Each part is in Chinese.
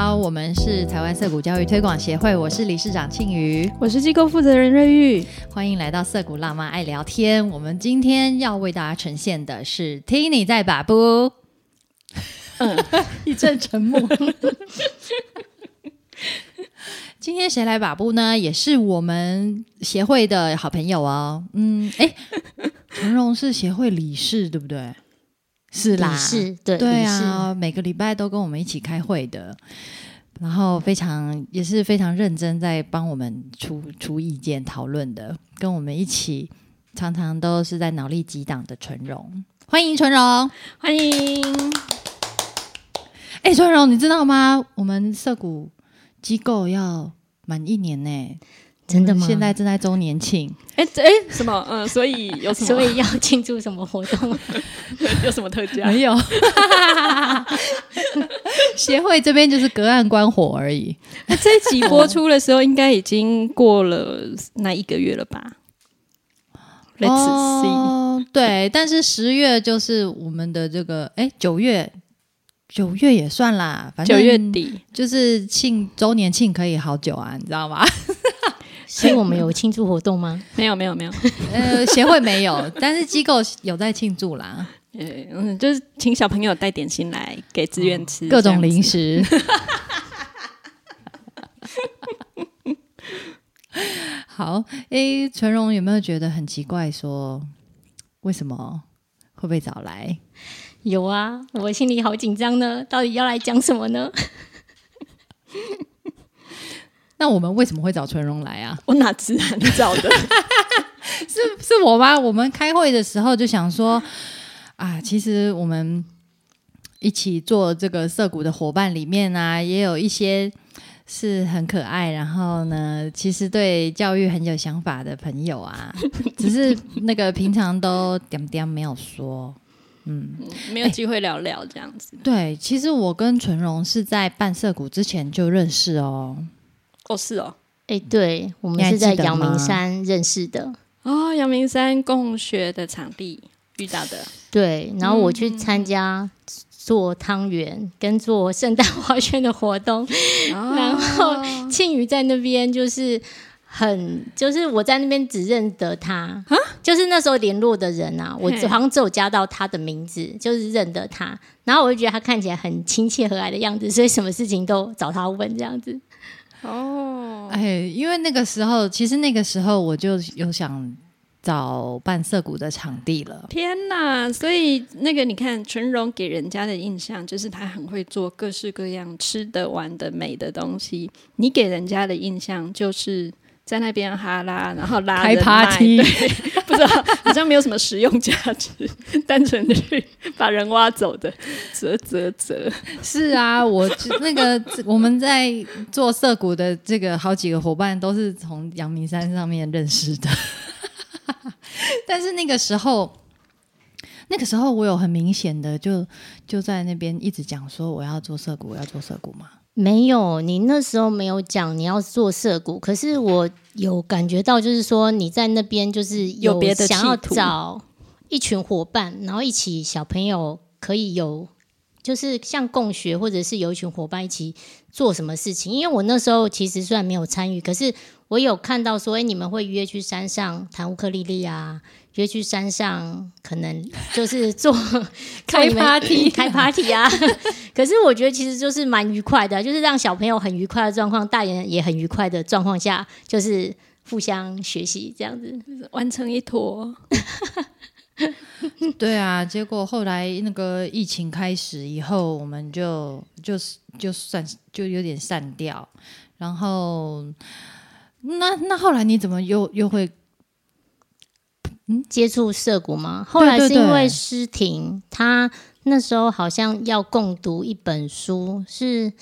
好，我们是台湾色谷教育推广协会，我是理事长庆瑜，我是机构负责人瑞玉，欢迎来到色谷辣妈爱聊天。我们今天要为大家呈现的是听你在把不，嗯，一阵沉默。今天谁来把布呢？也是我们协会的好朋友哦。嗯，哎，陈荣是协会理事，对不对？是啦，是，对，对啊，每个礼拜都跟我们一起开会的，然后非常也是非常认真在帮我们出出意见讨论的，跟我们一起常常都是在脑力激荡的纯荣，欢迎纯荣，欢迎。哎，纯荣，你知道吗？我们社谷机构要满一年呢。真的吗？现在正在周年庆，哎哎，什么？嗯，所以有什么？所以要庆祝什么活动？有什么特价？没有，协会这边就是隔岸观火而已。那这集播出的时候，应该已经过了那一个月了吧？Let's see。对，但是十月就是我们的这个，哎，九月，九月也算啦，反正九月底就是庆周年庆，可以好久啊，你知道吗？所以我们有庆祝活动吗？没有，没有，没有。呃，协会没有，但是机构有在庆祝啦。嗯，就是请小朋友带点心来给志愿吃，各种零食。好，哎，纯荣有没有觉得很奇怪？说为什么会不会早来？有啊，我心里好紧张呢。到底要来讲什么呢？那我们为什么会找春荣来啊？我哪知道你找的？是是我吗？我们开会的时候就想说，啊，其实我们一起做这个涩谷的伙伴里面啊，也有一些是很可爱，然后呢，其实对教育很有想法的朋友啊，只是那个平常都点点没有说，嗯，没有机会聊聊这样子。对，其实我跟纯荣是在办社谷之前就认识哦。哦，是哦，哎，对，我们是在阳明山认识的哦，阳明山共学的场地遇到的。对，然后我去参加做汤圆跟做圣诞花圈的活动，然后庆余在那边就是很，就是我在那边只认得他啊，就是那时候联络的人啊，我好像只有加到他的名字，就是认得他，然后我就觉得他看起来很亲切和蔼的样子，所以什么事情都找他问这样子。哦，哎，因为那个时候，其实那个时候我就有想找半色谷的场地了。天哪！所以那个你看，纯荣给人家的印象就是他很会做各式各样吃的、玩的、美的东西。你给人家的印象就是。在那边哈拉，然后拉开 party，不知道好像没有什么实用价值，单纯去把人挖走的，啧啧啧。是啊，我那个我们在做涩谷的这个好几个伙伴都是从阳明山上面认识的，但是那个时候，那个时候我有很明显的就就在那边一直讲说我要做涩谷，我要做涩谷嘛。没有，你那时候没有讲你要做涩谷，可是我有感觉到，就是说你在那边就是有别的想要找一群伙伴，然后一起小朋友可以有，就是像共学，或者是有一群伙伴一起做什么事情。因为我那时候其实虽然没有参与，可是我有看到说，哎，你们会约去山上弹乌克丽丽啊。约去山上，可能就是做 开 party 开 party 啊。可是我觉得其实就是蛮愉快的，就是让小朋友很愉快的状况，大人也很愉快的状况下，就是互相学习这样子，完成一坨。对啊，结果后来那个疫情开始以后，我们就就是就算就有点散掉。然后那那后来你怎么又又会？接触涩谷吗？后来是因为诗婷，她那时候好像要共读一本书，是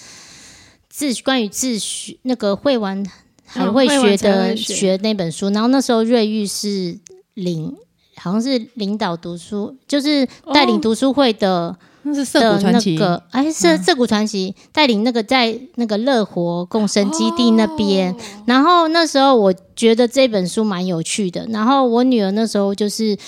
自关于自学那个会玩还会学的学那本书。然后那时候瑞玉是领，好像是领导读书，就是带领读书会的。那是涩谷传奇，哎，是涩谷传奇带领那个在那个乐活共生基地那边。然后那时候我觉得这本书蛮有趣的。然后我女儿那时候就是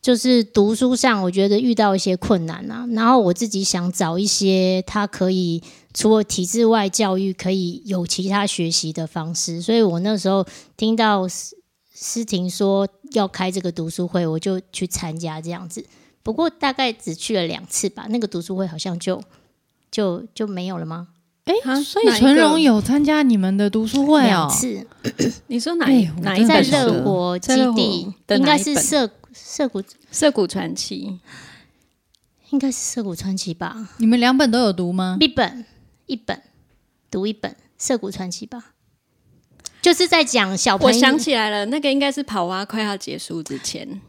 就是读书上，我觉得遇到一些困难啊。然后我自己想找一些她可以除了体制外教育，可以有其他学习的方式。所以我那时候听到思思婷说要开这个读书会，我就去参加这样子。不过大概只去了两次吧，那个读书会好像就就就没有了吗？哎、啊所以纯荣有参加你们的读书会哦？两次，你说哪哪一在？热火基地，的应该是涉涉谷，涉谷传奇，应该是涉谷传奇吧。你们两本都有读吗？一本一本读一本《涉谷传奇》吧，就是在讲小朋友，我想起来了，那个应该是跑蛙快要结束之前。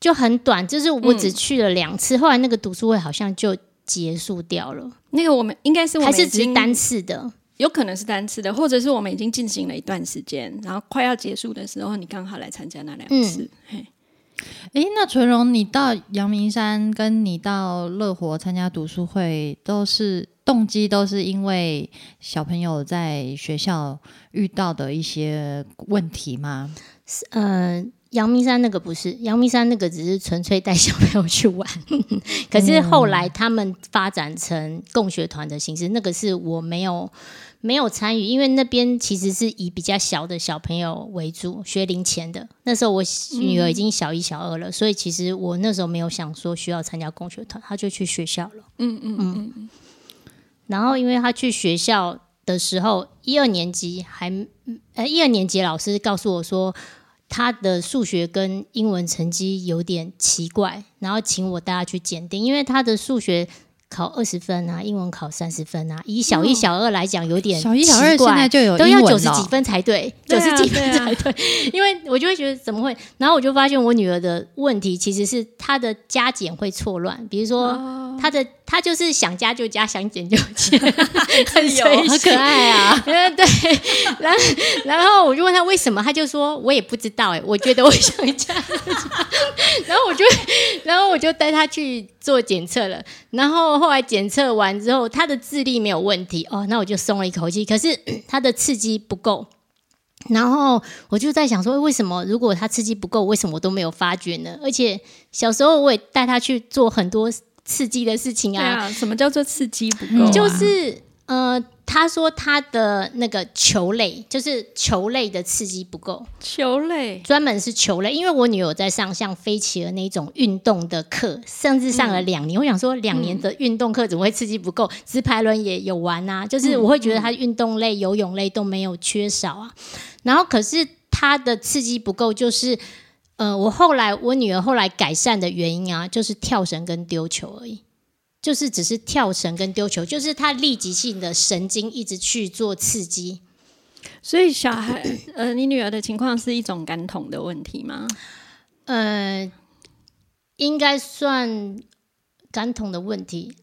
就很短，就是我只嗯去了两次，后来那个读书会好像就结束掉了，那个我们应该是我还是只是单次的。有可能是单次的，或者是我们已经进行了一段时间，然后快要结束的时候，你刚好来参加那两次。那纯荣，你到阳明山跟你到乐活参加读书会，都是动机都是因为小朋友在学校遇到的一些问题吗？呃，阳明山那个不是，阳明山那个只是纯粹带小朋友去玩，可是后来他们发展成共学团的形式，那个是我没有没有参与，因为那边其实是以比较小的小朋友为主，学龄前的。那时候我女儿已经小一、小二了，所以其实我那时候没有想说需要参加共学团，她就去学校了。嗯嗯嗯，然后因为她去学校的时候，一二年级还呃一二年级老师告诉我说。他的数学跟英文成绩有点奇怪，然后请我带他去鉴定，因为他的数学考二十分啊，英文考三十分啊，以小一、小二来讲有点小一、小二现在就有都要九十几分才对，九十几分对啊。才对，因为我就会觉得怎么会？然后我就发现我女儿的问题其实是她的加减会错乱，比如说哦。她的她就是想加就加，想减就减，很有随好可。爱啊！嗯，对，然后然后我就问她为什么，她就说我也不知道哎，我觉得我想加，然后我就然后我就带她去做检测了，然后后来检测完之后，他的智力没有问题哦，那我就松了一口气，可是 他的刺激不够。然后我就在想说，为什么如果他刺激不够，为什么我都没有发觉呢？而且小时候我也带他去做很多刺激的事情对啊，什么叫做刺激不够、啊？就是呃，他说他的那个球类，就是球类的刺激不够，球类。专门是球类。因为我女友在上像飞起的那种运动的课，甚至上了两年。我想说，两年的运动课怎么会刺激不够？直排轮也有玩啊，就是我会觉得他运动类、游泳类都没有缺少啊。然后可是他的刺激不够，就是。呃，我后来我女儿后来改善的原因啊，就是跳绳跟丢球而已。就是只是跳绳跟丢球，就是他立即性的神经一直去做刺激。所以小孩，呃，你女儿的情况是一种感统的问题吗？呃，应该算感统的问题。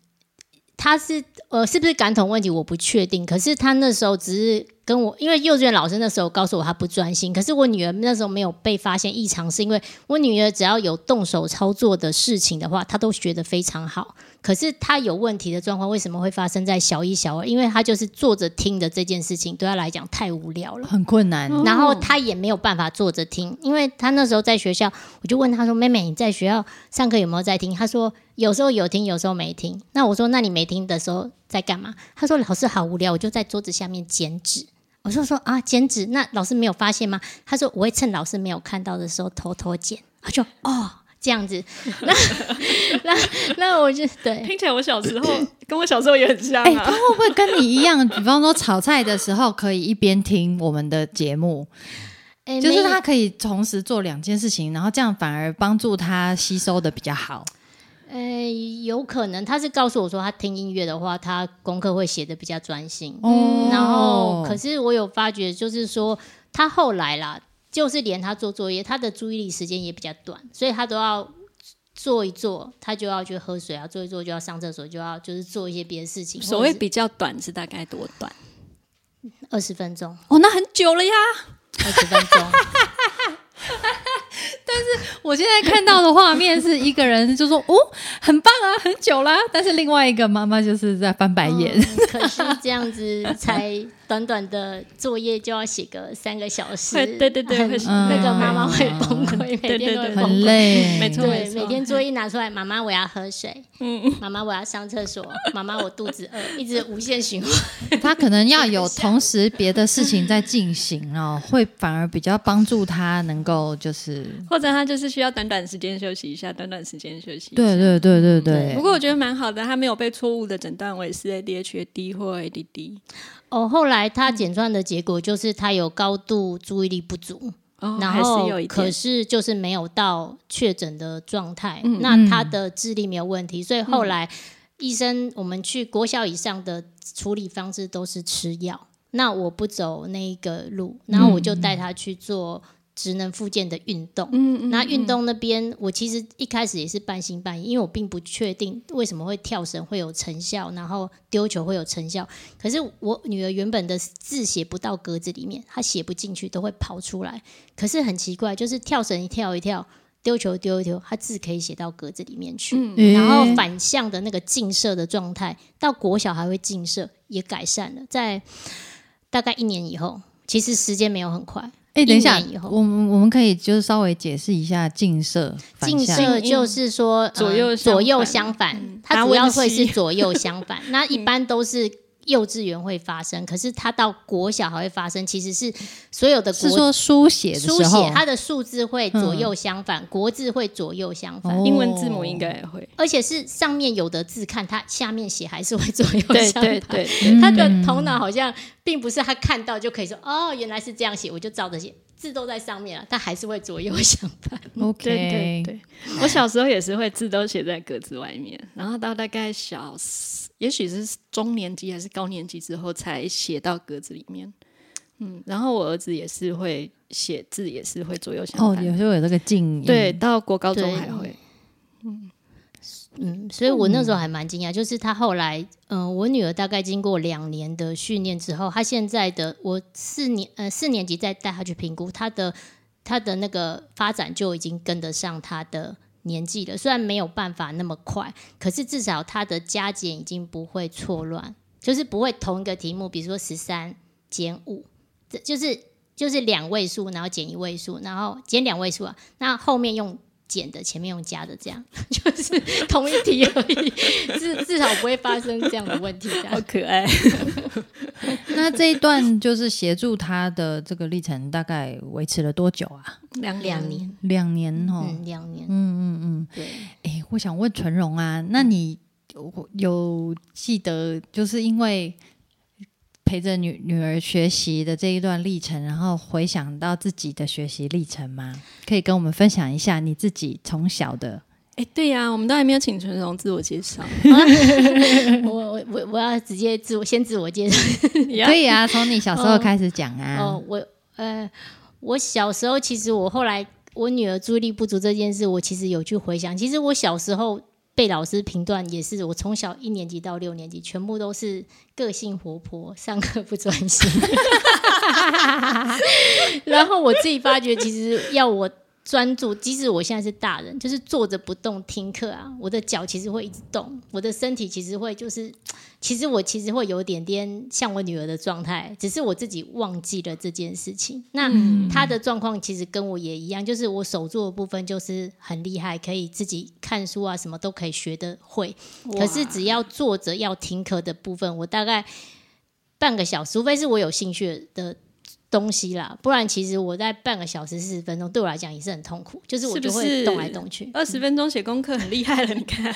他是呃，是不是感统问题？我不确定。可是他那时候只是跟我，因为幼稚园老师那时候告诉我他不专心。可是我女儿那时候没有被发现异常，是因为我女儿只要有动手操作的事情的话，她都学得非常好。可是她有问题的状况为什么会发生在小一、小二？因为她就是坐着听的这件事情对她来讲太无聊了。很困难。哦然后她也没有办法坐着听，因为她那时候在学校，我就问她说：“妹妹，你在学校上课有没有在听？”她说：“有时候有听，有时候没听。”那我说：“那你没听的时候在干嘛？”她说：“老师好无聊，我就在桌子下面剪纸。”我就说：“啊，剪纸，那老师没有发现吗？”他说：“我会趁老师没有看到的时候偷偷剪。”他就哦这样子，那那那我就对，听起来我小时候 跟我小时候也很像哎、他啊。会不会跟你一样？比方说炒菜的时候，可以一边听我们的节目，哎就是他可以同时做两件事情，然后这样反而帮助他吸收的比较好。呃，有可能他是告诉我说，他听音乐的话，他功课会写的比较专心。哦然后，可是我有发觉，就是说他后来啦，就是连他做作业，他的注意力时间也比较短，所以他都要做一做，他就要去喝水啊，做一做就要上厕所，就要就是做一些别的事情。所谓比较短是大概多短？二十分钟，哦，那很久了呀。二十分钟，我现在看到的画面是一个人就说：“哦，很棒啊，很久啦。”但是另外一个妈妈就是在翻白眼。嗯可是这样子才短短的作业就要写个三个小时，会对对对那个妈妈嗯会崩溃，每天都会对对很崩溃。累，没错对，每天作业拿出来，妈妈我要喝水，嗯，妈妈我要上厕所，妈妈我肚子饿，一直无限循环。他可能要有同时别的事情在进行哦，会反而比较帮助他能够就是，或者他就是需要短短时间休息一下，短短时间休息一下。对对对对对不。过我觉得蛮好的，他没有被错误的诊断为是 ADHD 或 ADD。哦，后来他检算的结果就是他有高度注意力不足，哦，然后是有一点。可是就是没有到确诊的状态，嗯那他的智力没有问题，所以后来医生我们去国小以上的处理方式都是吃药。那我不走那一个路，然后我就带他去做职能复健的运动。嗯嗯那运动那边，我其实一开始也是半信半疑，因为我并不确定为什么会跳绳会有成效，然后丢球会有成效。可是我女儿原本的字写不到格子里面，她写不进去，都会跑出来。可是很奇怪，就是跳绳一跳一跳，丢球丢一丢，她字可以写到格子里面去。嗯然后反向的那个近射的状态，到国小还会近射，也改善了。在大概一年以后，其实时间没有很快。哎，等一下我们我们可以就是稍微解释一下近射、反近向。射就是说、呃左右相左右反。相反，嗯它主要会是左右相反。那一般都是幼稚园会发生，可是他到国小还会发生，其实是所有的国是说书写的书时候写，它的数字会左右相反，国字会左右相反。哦英文字母应该也会。而且是上面有的字看，它下面写还是会左右对相反。对对，对他的头脑好像并不是他看到就可以说哦，原来是这样写，我就照着写，字都在上面了，但还是会左右相反。OK，对对对，我小时候也是会字都写在格子外面，然后到大概小四，也许是中年级还是高年级之后才写到格子里面。嗯，然后我儿子也是会写字，也是会左右相哦，有时候有这个静音，对，到国高中还会。嗯，所以我那时候还蛮惊讶，就是他后来，嗯、我女儿大概经过两年的训练之后，她现在的我四年呃四年级再带她去评估，她的她的那个发展就已经跟得上她的年纪了。虽然没有办法那么快，可是至少他的加减已经不会错乱，就是不会同一个题目，比如说十三减五，这就是就是两位数，然后减一位数，然后减两位数啊，那后面用。减的前面用加的，这样 就是同一题而已，至至少不会发生这样的问题。好可爱，那这一段就是协助他的这个历程，大概维持了多久啊？两两年，两年哦。嗯，两年，嗯嗯嗯。对，哎，我想问纯荣啊，那你有有记得，就是因为陪着女女儿学习的这一段历程，然后回想到自己的学习历程吗？可以跟我们分享一下你自己从小的。哎，对呀、我们都还没有请纯荣自我介绍，我我我我要直接自我先自我介绍 可以啊，从你小时候开始讲啊。哦，我呃，我小时候其实我后来我女儿注意力不足这件事，我其实有去回想，其实我小时候。被老师评断也是，我从小一年级到六年级，全部都是个性活泼，上课不专心。然后我自己发觉，其实要我专注，即使我现在是大人，就是坐着不动听课啊，我的脚其实会一直动，我的身体其实会就是，其实我其实会有点点像我女儿的状态，只是我自己忘记了这件事情。那她的状况其实跟我也一样，就是我手做的部分就是很厉害，可以自己看书啊，什么都可以学的会。可是只要坐着要听课的部分，我大概半个小时，除非是我有兴趣的东西啦，不然其实我在半个小时四十分钟对我来讲也是很痛苦，就是我就会动来动去。二十分钟写功课很厉害了，你看。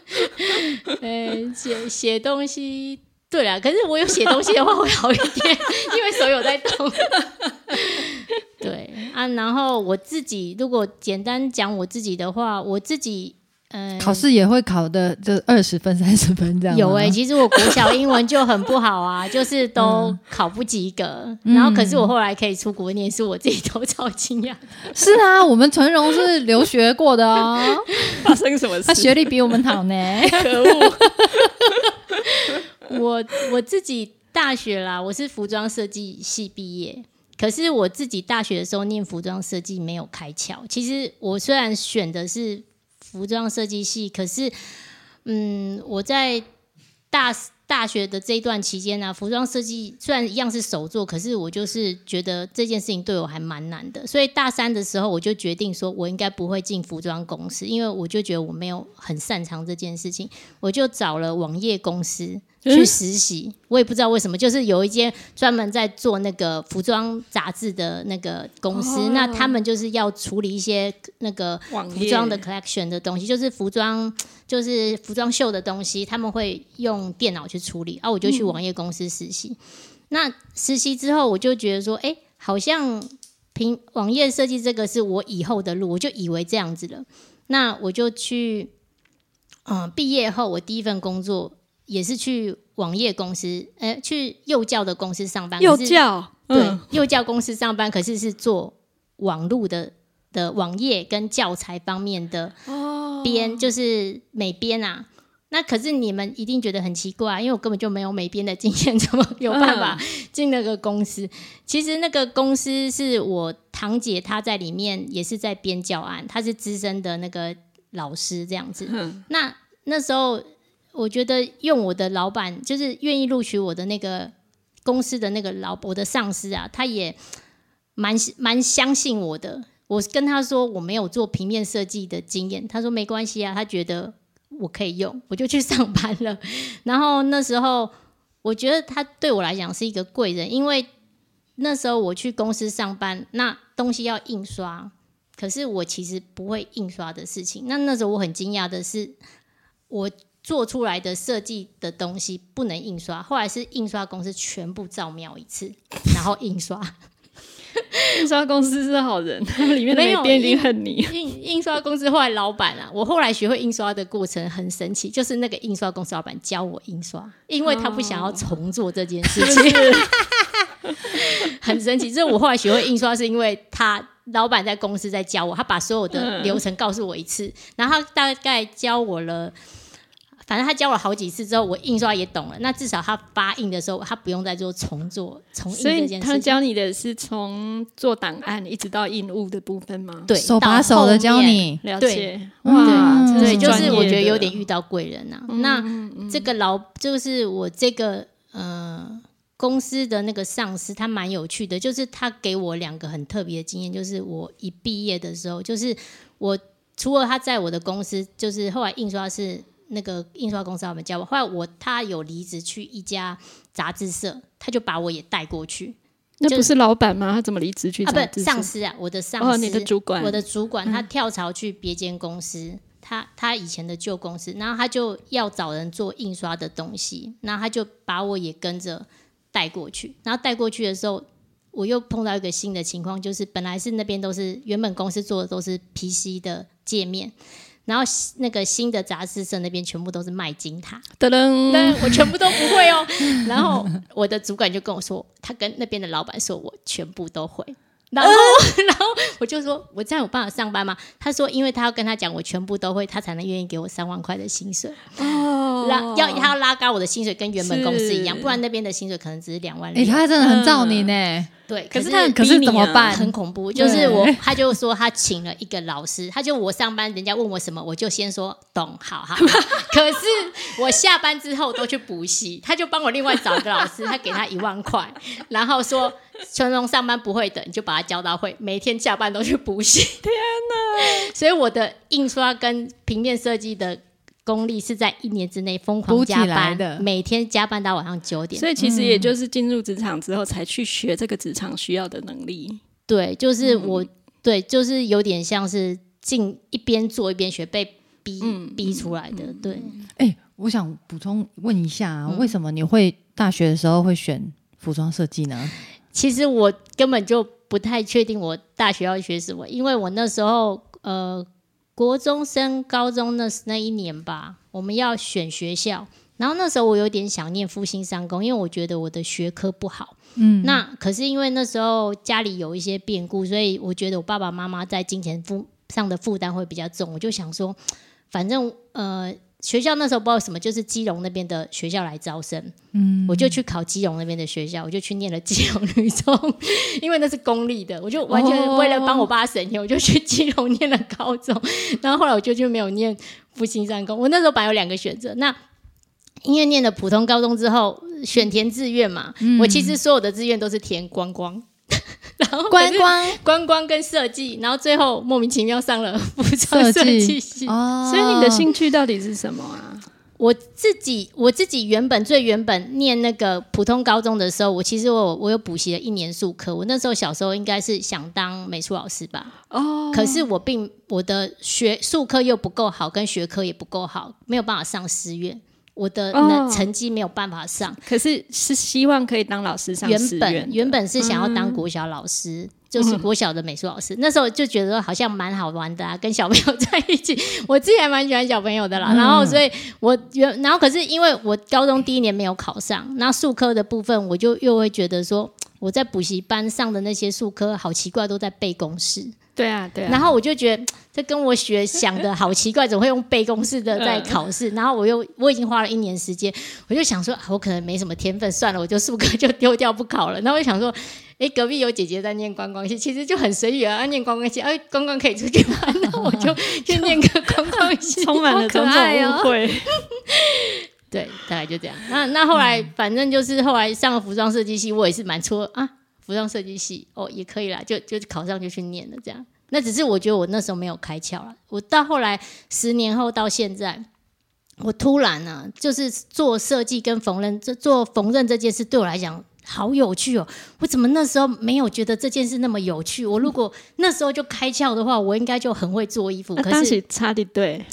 呃，写写东西，对啦，可是我有写东西的话会好一点，因为手有在动。对啊，然后我自己如果简单讲我自己的话，我自己嗯、考试也会考的，就二十分、三十分这样。有哎、其实我国小英文就很不好啊，就是都考不及格。然后可是我后来可以出国念书，我自己都超惊讶。是啊，我们纯荣是留学过的哦，发生什么事？他学历比我们好呢。可恶！我我自己大学啦，我是服装设计系毕业。可是我自己大学的时候念服装设计没有开窍。其实我虽然选的是服装设计系，可是嗯，我在大大学的这一段期间呢，服装设计虽然一样是手做，可是我就是觉得这件事情对我还蛮难的。所以大三的时候，我就决定说，我应该不会进服装公司，因为我就觉得我没有很擅长这件事情。我就找了网页公司去实习，我也不知道为什么，就是有一间专门在做那个服装杂志的那个公司，那他们就是要处理一些那个服装的 collection 的东西，就是服装。就是服装秀的东西，他们会用电脑去处理，啊，我就去网页公司实习。那实习之后，我就觉得说，哎，好像平网页设计这个是我以后的路，我就以为这样子了。那我就去，嗯，毕业后我第一份工作也是去网页公司，呃，去幼教的公司上班。幼教，对，幼教公司上班，可是是做网络的的网页跟教材方面的。编就是美编啊，那可是你们一定觉得很奇怪，因为我根本就没有美编的经验，怎么有办法进那个公司？其实那个公司是我堂姐她在里面也是在编教案，她是资深的那个老师这样子。那那时候我觉得用我的老板就是愿意录取我的那个公司的那个老我的上司啊，他也蛮蛮相信我的。我跟他说我没有做平面设计的经验，他说没关系啊，他觉得我可以用，我就去 上班了。然后那时候我觉得他对我来讲是一个贵人，因为那时候我去公司上班，那东西要印刷，可是我其实不会印刷的事情。那那时候我很惊讶的是，我做出来的设计的东西不能印刷，后来是印刷公司全部照描一次，然后印刷。印刷公司是好人，他 们里面的美编一恨你。印印刷公司后来老板啊，我后来学会印刷的过程很神奇，就是那个印刷公司老板教我印刷，因为他不想要重做这件事情，很神奇。就是我后来学会印刷，是因为他老板在公司在教我，他把所有的流程告诉我一次，然后大概教我了。反正他教了好几次之后，我印刷也懂了。那至少他发印的时候，他不用再做重做重印这件事情。他教你的是从做档案一直到印物的部分吗？对，手把手的教你了解。哇，对，就是我觉得有点遇到贵人呐。那这个老就是我这个呃公司的那个上司，他蛮有趣的，就是他给我两个很特别的经验，就是我一毕业的时候，就是我除了他在我的公司，就是后来印刷是。那个印刷公司他们叫我，后来我他有离职去一家杂志社，他就把我也带过去。那不是老板吗？他怎么离职去？啊，不，上司啊，我的上司，你的主管，我的主管，他跳槽去别间公司，他他以前的旧公司，然后他就要找人做印刷的东西，然后他就把我也跟着带过去。然后带过去的时候，我又碰到一个新的情况，就是本来是那边都是原本公司做的都是 PC 的界面。然后那个新的杂志社那边全部都是卖金塔，噔噔，我全部都不会哦。然后我的主管就跟我说，他跟那边的老板说我全部都会。然后，然后我就说，我这样有办法上班吗？他说，因为他要跟他讲，我全部都会，他才能愿意给我三万块的薪水。哦，拉要他要拉高我的薪水，跟原本公司一样，不然那边的薪水可能只是两万。哎，他真的很照你呢。对，可是他可是怎么办？很恐怖。就是我，他就说他请了一个老师，他就我上班，人家问我什么，我就先说懂，好好。可是我下班之后都去补习，他就帮我另外找一个老师，他给他一万块，然后说春荣上班不会的，你就把他教到会，每天下班都去补习。天哪！所以我的印刷跟平面设计的。功力是在一年之内疯狂加班的，每天加班到晚上九点。所以其实也就是进入职场之后才去学这个职场需要的能力。对，就是我，对，就是有点像是进一边做一边学，被逼逼出来的。对，哎，我想补充问一下，为什么你会大学的时候会选服装设计呢？其实我根本就不太确定我大学要学什么，因为我那时候呃。国中升高中那那一年吧，我们要选学校，然后那时候我有点想念复兴三公，因为我觉得我的学科不好。嗯，那可是因为那时候家里有一些变故，所以我觉得我爸爸妈妈在金钱负上的负担会比较重，我就想说，反正呃。学校那时候不知道什么，就是基隆那边的学校来招生，嗯，我就去考基隆那边的学校，我就去念了基隆女中，因为那是公立的，我就完全为了帮我爸省钱，我就去基隆念了高中，然后后来我就就没有念复兴三公。我那时候本来有两个选择，那因为念了普通高中之后选填志愿嘛，我其实所有的志愿都是填光光。然后观光、观光跟设计，然后最后莫名其妙上了 服装设计系。哦，所以你的兴趣到底是什么啊？我自己我自己原本最原本念那个普通高中的时候，我其实我我有补习了一年数科。我那时候小时候应该是想当美术老师吧。哦。可是我并我的学术科又不够好，跟学科也不够好，没有办法上师院。我的那成绩没有办法上，可是是希望可以当老师上。原本原本是想要当国小老师，就是国小的美术老师。那时候就觉得好像蛮好玩的啊，跟小朋友 在一起。我自己还蛮喜欢小朋友的啦。然后，所以我原然后可是因为我高中第一年没有考上，那数科的部分我就又会觉得说，我在补习班上的那些数科好奇怪，都在背公式。对啊，对。然后我就觉得这跟我学想的好奇怪，怎么会用背公式的在考试？然后我又我已经花了一年时间，我就想说，我可能没什么天分，算了，我就数科就丢掉不考了。然后我就想说，哎，隔壁有姐姐在念观光系，其实就很随缘啊，念观光系，哎，观光可以出去玩，那我就去念个观光系，充满了种种误会。对，大概就这样。那那后来，反正就是后来上了服装设计系，我也是蛮错啊。服装设计系哦，也可以啦，就就考上就去念了这样。那只是我觉得我那时候没有开窍了。我到后来十年后到现在，我突然呢，就是做设计跟缝纫，这做缝纫这件事对我来讲好有趣哦。我怎么那时候没有觉得这件事那么有趣？我如果那时候就开窍的话，我应该就很会做衣服。可是差的对。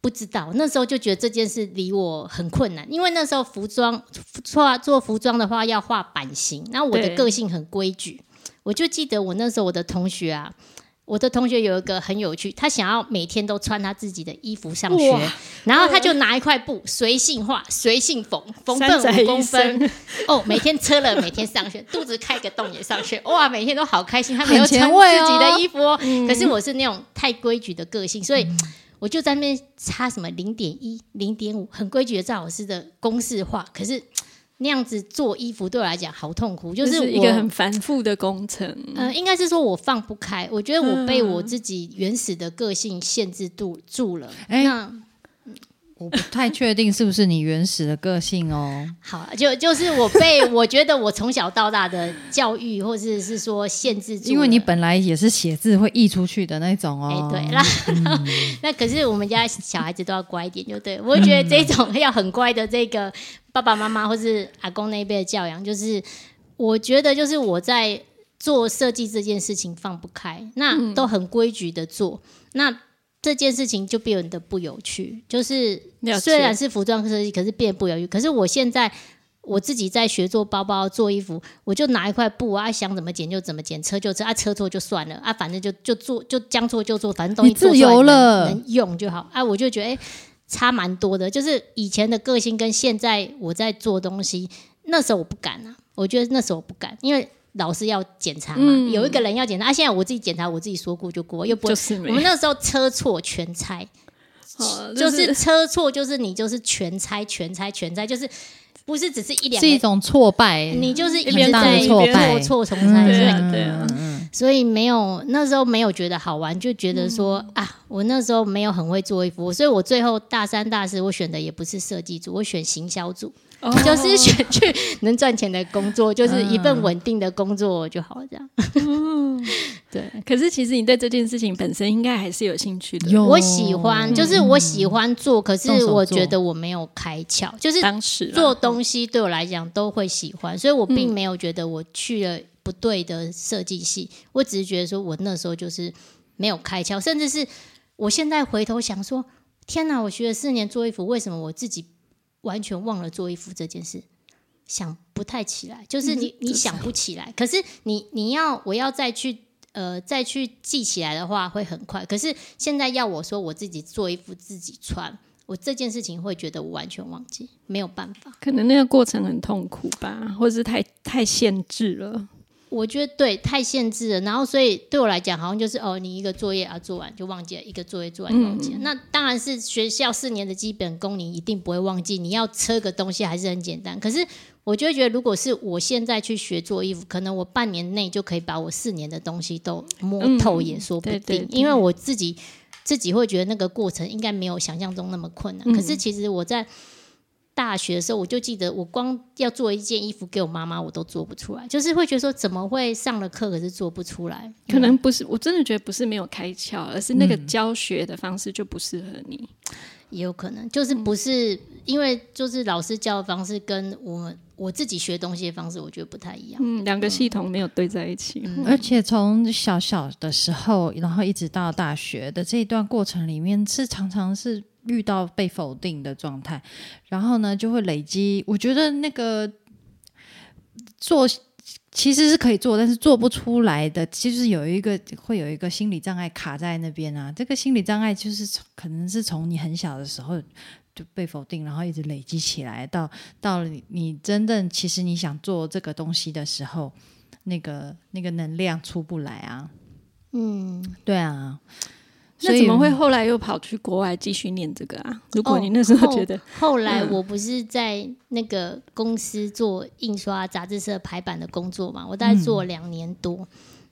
不知道，那时候就觉得这件事离我很困难，因为那时候服装画做服装的话要画版型，然后我的个性很规矩，我就记得我那时候我的同学啊，我的同学有一个很有趣，他想要每天都穿他自己的衣服上学，然后他就拿一块布随性画随性缝，缝缝五公分，哦，每天车了每天上学，肚子开个洞也上学，哇，每天都好开心，他没有穿自己的衣服哦，可是我是那种太规矩的个性，所以。我就在那边差什么零点一、零点五，很规矩的赵老师的公式化。可是 那样子做衣服对我来讲好痛苦，就是一个很繁复的工程。嗯，应该是说我放不开，我觉得我被我自己原始的个性限制住住了。那。我不太确定是不是你原始的个性哦。好，就就是我被我觉得我从小到大的教育，或者是说限制住，因为你本来也是写字会溢出去的那种哦。哎，对啦，那可是我们家小孩子都要乖一点，就对我觉得这种要很乖的这个爸爸妈妈或是阿公那一辈的教养，就是我觉得就是我在做设计这件事情放不开，那都很规矩的做那。这件事情就变得不有趣，就是虽然是服装设计，可是变不有趣。可是我现在我自己在学做包包、做衣服，我就拿一块布啊，想怎么剪就怎么剪，车就车啊，车错就算了啊，反正就就做，就将错就做，反正东西自由了，能用就好啊。我就觉得哎，差蛮多的，就是以前的个性跟现在我在做东西，那时候我不敢啊，我觉得那时候我不敢，因为。老师要检查嘛，有一个人要检查。啊，现在我自己检查，我自己说过就过，又不是。我们那时候车错全拆，就是车错，就是你就是全拆全拆全拆，就是不是只是一两，是一种挫败。你就是一边在挫败，错重拆，对啊，所以没有那时候没有觉得好玩，就觉得说啊，我那时候没有很会做衣服，所以我最后大三大四我选的也不是设计组，我选行销组。就是选 去能赚钱的工作，就是一份稳定的工作就好，这样。对，可是其实你对这件事情本身应该还是有兴趣的。我喜欢，就是我喜欢做，可是我觉得我没有开窍。就是当时做东西对我来讲都会喜欢，所以我并没有觉得我去了不对的设计系。我只是觉得说我那时候就是没有开窍，甚至是我现在回头想说，天哪！我学了四年做衣服，为什么我自己？完全忘了做衣服这件事，想不太起来，就是你你想不起来。可是你你要我要再去呃再去记起来的话，会很快。可是现在要我说我自己做衣服自己穿，我这件事情会觉得我完全忘记，没有办法。可能那个过程很痛苦吧，或者是太太限制了。我觉得对，太限制了。然后，所以对我来讲，好像就是哦，你一个作业啊做完就忘记了，一个作业做完就忘记了。那当然是学校四年的基本功，你一定不会忘记。你要车个东西还是很简单。可是，我就觉得，如果是我现在去学做衣服，可能我半年内就可以把我四年的东西都摸透，也说不定。因为我自己自己会觉得那个过程应该没有想象中那么困难。可是其实我在大学的时候，我就记得我光要做一件衣服给我妈妈，我都做不出来，就是会觉得说怎么会上了课可是做不出来？可能不是，我真的觉得不是没有开窍，而是那个教学的方式就不适合你。也有可能，就是不是因为就是老师教的方式跟我们我自己学东西的方式，我觉得不太一样。嗯，两个系统没有对在一起。而且从小小的时候，然后一直到大学的这一段过程里面，是常常是遇到被否定的状态，然后呢就会累积。我觉得那个做。其实是可以做，但是做不出来的，其实有一个会有一个心理障碍卡在那边啊。这个心理障碍就是可能是从你很小的时候就被否定，然后一直累积起来，到到了你真正其实你想做这个东西的时候，那个那个能量出不来啊。嗯，对啊。那怎么会后来又跑去国外继续念这个啊？如果你那时候觉得，后来我不是在那个公司做印刷杂志社排版的工作嘛，我大概做两年多。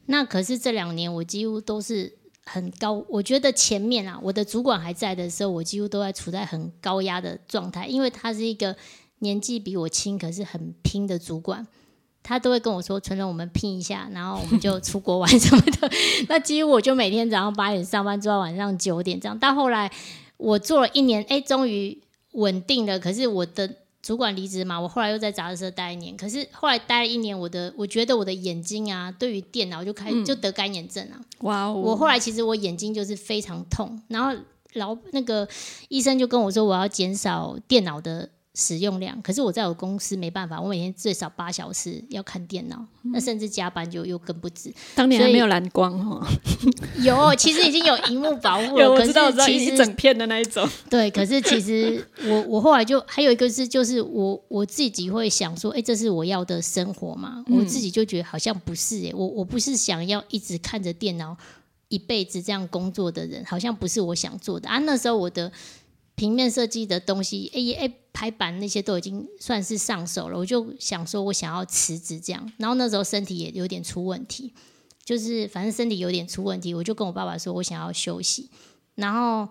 那可是这两年我几乎都是很高，我觉得前面啊，我的主管还在的时候，我几乎都在处在很高压的状态，因为他是一个年纪比我轻，可是很拼的主管。他都会跟我说：“纯纯，我们拼一下，然后我们就出国玩什么的。”那几乎我就每天早上八点上班，做到晚上九点这样。到后来我做了一年，哎，终于稳定了。可是我的主管离职嘛，我后来又在杂志社待一年。可是后来待了一年，我的我觉得我的眼睛啊，对于电脑就开就得干眼症啊。哇！哦我后来其实我眼睛就是非常痛，然后老那个医生就跟我说，我要减少电脑的。使用量，可是我在我公司没办法，我每天最少八小时要看电脑，那甚至加班就又更不止。当年还没有蓝光哦，有，其实已经有荧幕保护了，我知道，其实整片的那一种。对，可是其实我我后来就还有一个是，就是我我自己会想说，哎，这是我要的生活嘛？我自己就觉得好像不是，哎，我我不是想要一直看着电脑一辈子这样工作的人，好像不是我想做的啊。那时候我的。平面设计的东西，哎哎，排版那些都已经算是上手了。我就想说，我想要辞职这样。然后那时候身体也有点出问题，就是反正身体有点出问题，我就跟我爸爸说我想要休息。然后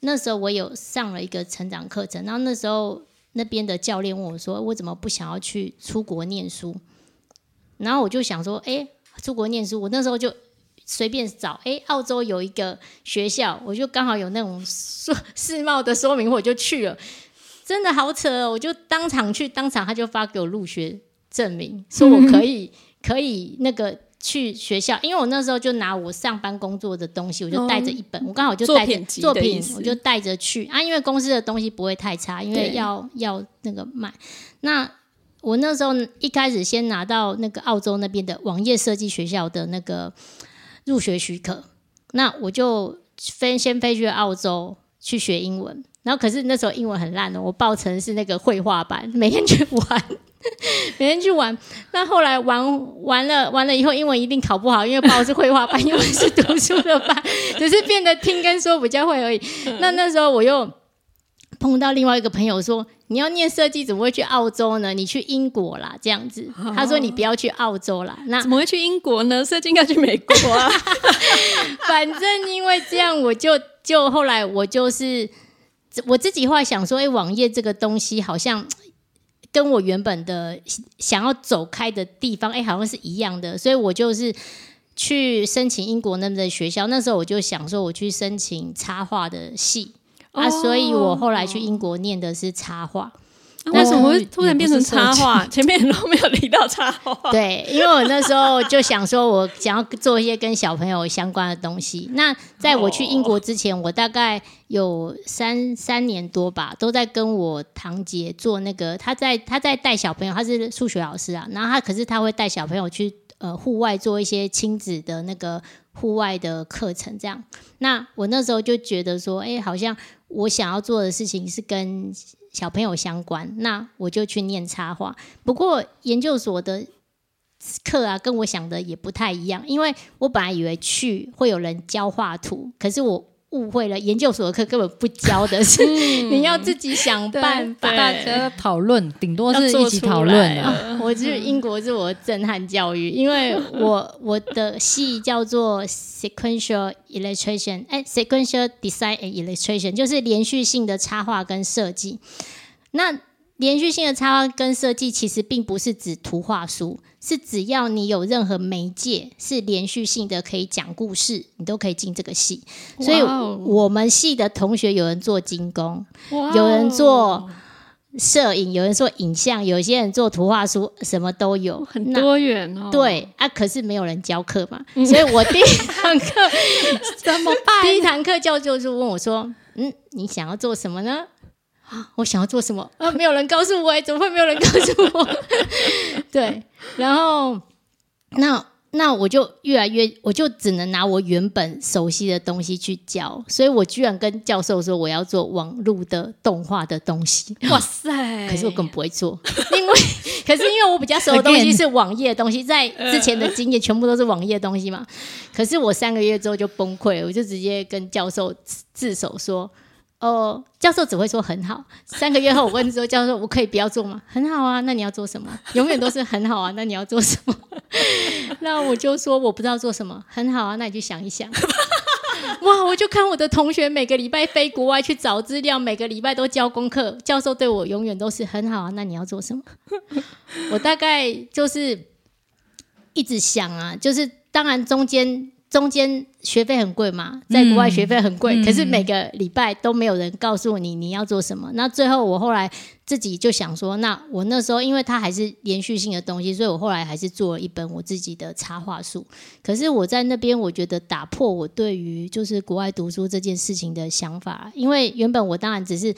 那时候我有上了一个成长课程，然后那时候那边的教练问我说，我怎么不想要去出国念书？然后我就想说，哎，出国念书，我那时候就。随便找，哎，澳洲有一个学校，我就刚好有那种说世贸的说明，我就去了。真的好扯哦，我就当场去，当场他就发给我入学证明，说我可以可以那个去学校，因为我那时候就拿我上班工作的东西，我就带着一本，我刚好就带着作品，我就带着去啊，因为公司的东西不会太差，因为要要那个卖。那我那时候一开始先拿到那个澳洲那边的网页设计学校的那个。入学许可，那我就飞先飞去澳洲去学英文，然后可是那时候英文很烂的，我报成是那个绘画班，每天去玩，每天去玩。那后来玩完了，完了以后英文一定考不好，因为报是绘画班，因为是读书的班，只是变得听跟说比较会而已。那那时候我又。碰到另外一个朋友说：“你要念设计，怎么会去澳洲呢？你去英国啦，这样子。”他说：“你不要去澳洲啦。”那怎么会去英国呢？设计应该去美国啊。反正因为这样，我就就后来我就是我自己会想说：“哎，网页这个东西好像跟我原本的想要走开的地方，哎，好像是一样的。”所以我就是去申请英国那边的学校。那时候我就想说，我去申请插画的系。啊，所以我后来去英国念的是插画。为什么会突然变成插画？前面都没有提到插画。对，因为我那时候就想说，我想要做一些跟小朋友相关的东西。那在我去英国之前，我大概有三三年多吧，都在跟我堂姐做那个。她在她在带小朋友，她是数学老师啊。然后她可是她会带小朋友去呃户外做一些亲子的那个户外的课程，这样。那我那时候就觉得说，哎，好像。我想要做的事情是跟小朋友相关，那我就去念插画。不过研究所的课啊，跟我想的也不太一样，因为我本来以为去会有人教画图，可是我误会了，研究所的课根本不教的，是 你要自己想办法。对大家讨论，顶多是一起讨论来啊。我觉得英国是我的震撼教育，因为我 我的系叫做 sequential illustration，哎，sequential design and illustration 就是连续性的插画跟设计。那连续性的插画跟设计其实并不是指图画书，是只要你有任何媒介是连续性的，可以讲故事，你都可以进这个系。所以我们系的同学有人做精工，哇有人哦做摄影，有人做影像，有些人做图画书，什么都有，那很多元哦。对啊，可是没有人教课嘛，所以我第一 堂课怎么办？第一堂课教授就问我说：“嗯，你想要做什么呢？”啊，我想要做什么？啊，没有人告诉我，哎，怎么会没有人告诉我？对，然后那那我就越来越，我就只能拿我原本熟悉的东西去教，所以我居然跟教授说我要做网络的动画的东西，哇塞！可是我根本不会做，因为可是因为我比较熟的东西是网页的东西，在之前的经验全部都是网页的东西嘛。可是我三个月之后就崩溃了，我就直接跟教授自自首说。哦，教授只会说很好。三个月后，我问说：“教授，我可以不要做吗？”很好啊，那你要做什么？永远都是很好啊，那你要做什么？那我就说我不知道做什么。很好啊，那你就想一想。哇！我就看我的同学每个礼拜飞国外去找资料，每个礼拜都交功课。教授对我永远都是很好啊，那你要做什么？我大概就是一直想啊，就是当然中间中间学费很贵嘛，在国外学费很贵，嗯可是每个礼拜都没有人告诉你你要做什么。那最后我后来自己就想说，那我那时候因为它还是连续性的东西，所以我后来还是做了一本我自己的插画书。可是我在那边，我觉得打破我对于就是国外读书这件事情的想法，因为原本我当然只是。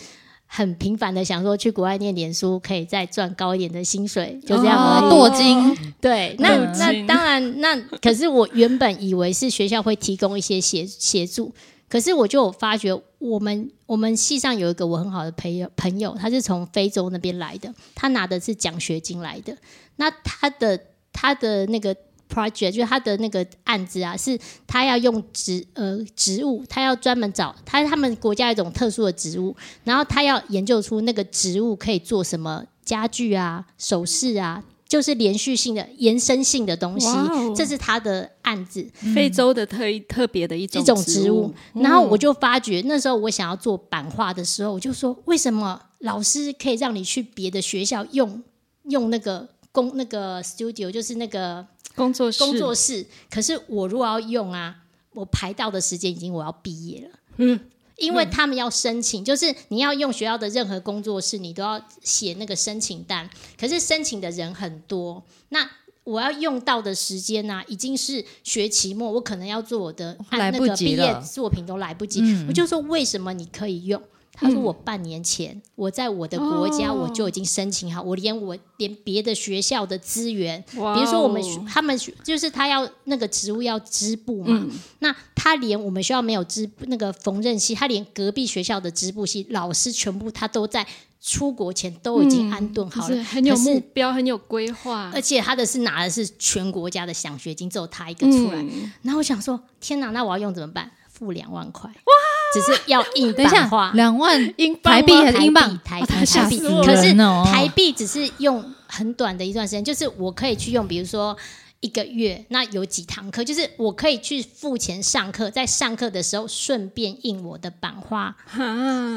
很频繁的想说去国外念点书，可以再赚高一点的薪水，就这样而已。哦，镀金，对，那那当然，那可是我原本以为是学校会提供一些协协助，可是我就发觉，我们我们系上有一个我很好的朋友朋友，他是从非洲那边来的，他拿的是奖学金来的，那他的他的那个 project 就是他的那个案子啊，是他要用植呃植物，他要专门找他他们国家一种特殊的植物，然后他要研究出那个植物可以做什么家具啊、首饰啊，就是连续性的、延伸性的东西这是他的案子。非洲的特特别的一种一种植物物，，然后我就发觉那时候我想要做版画的时候，我就说为什么老师可以让你去别的学校用用那个工那个 studio，就是那个工作室工作室，可是我如果要用啊，我排到的时间已经我要毕业了。嗯因为他们要申请，就是你要用学校的任何工作室，你都要写那个申请单。可是申请的人很多，那我要用到的时间呢、已经是学期末，我可能要做我的按那个毕业作品都来不及。嗯我就说为什么你可以用？他说我半年前我在我的国家哦。我就已经申请好，我连我连别的学校的资源，哦。比如说我们他们学就是他要那个植物要织布嘛，嗯。那他连我们学校没有织那个缝纫系，他连隔壁学校的织布系老师全部他都在出国前都已经安顿好了，就是很有目标，很有规划。而且他的是拿的是全国家的奖学金，只有他一个出来。嗯。然后我想说，天哪，那我要用怎么办？付两万块。哇！只是要印等一下版画，，两万英镑台币吗还是英镑？台哦币台币可是台币只是用很短的一段时间，就是我可以去用，比如说一个月，那有几堂课，就是我可以去付钱上课，在上课的时候顺便印我的版画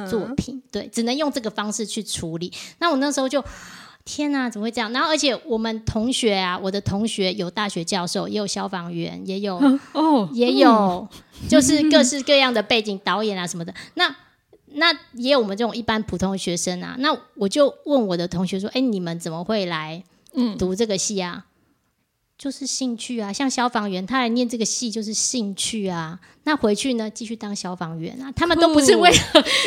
作品，对，只能用这个方式去处理。那我那时候就。天呐，怎么会这样？然后，而且我们同学啊，我的同学有大学教授，也有消防员，也有 哦，也有就是各式各样的背景，导演啊什么的。那那也有我们这种一般普通的学生啊。那我就问我的同学说：“哎，你们怎么会来嗯读这个戏啊？”就是兴趣啊，像消防员，他来念这个系就是兴趣啊。那回去呢，继续当消防员啊。他们都不是为了，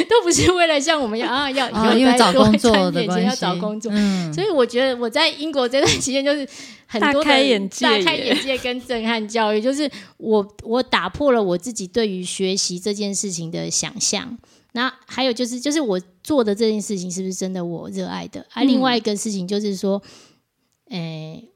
都不是为了像我们一样啊，要以啊，因为找工作的关系，找工作。嗯，所以我觉得我在英国这段期间就是很多的大开眼界大开眼界跟震撼教育，就是我我打破了我自己对于学习这件事情的想象。那还有就是，就是我做的这件事情是不是真的我热爱的？啊，另外一个事情就是说，诶、诶、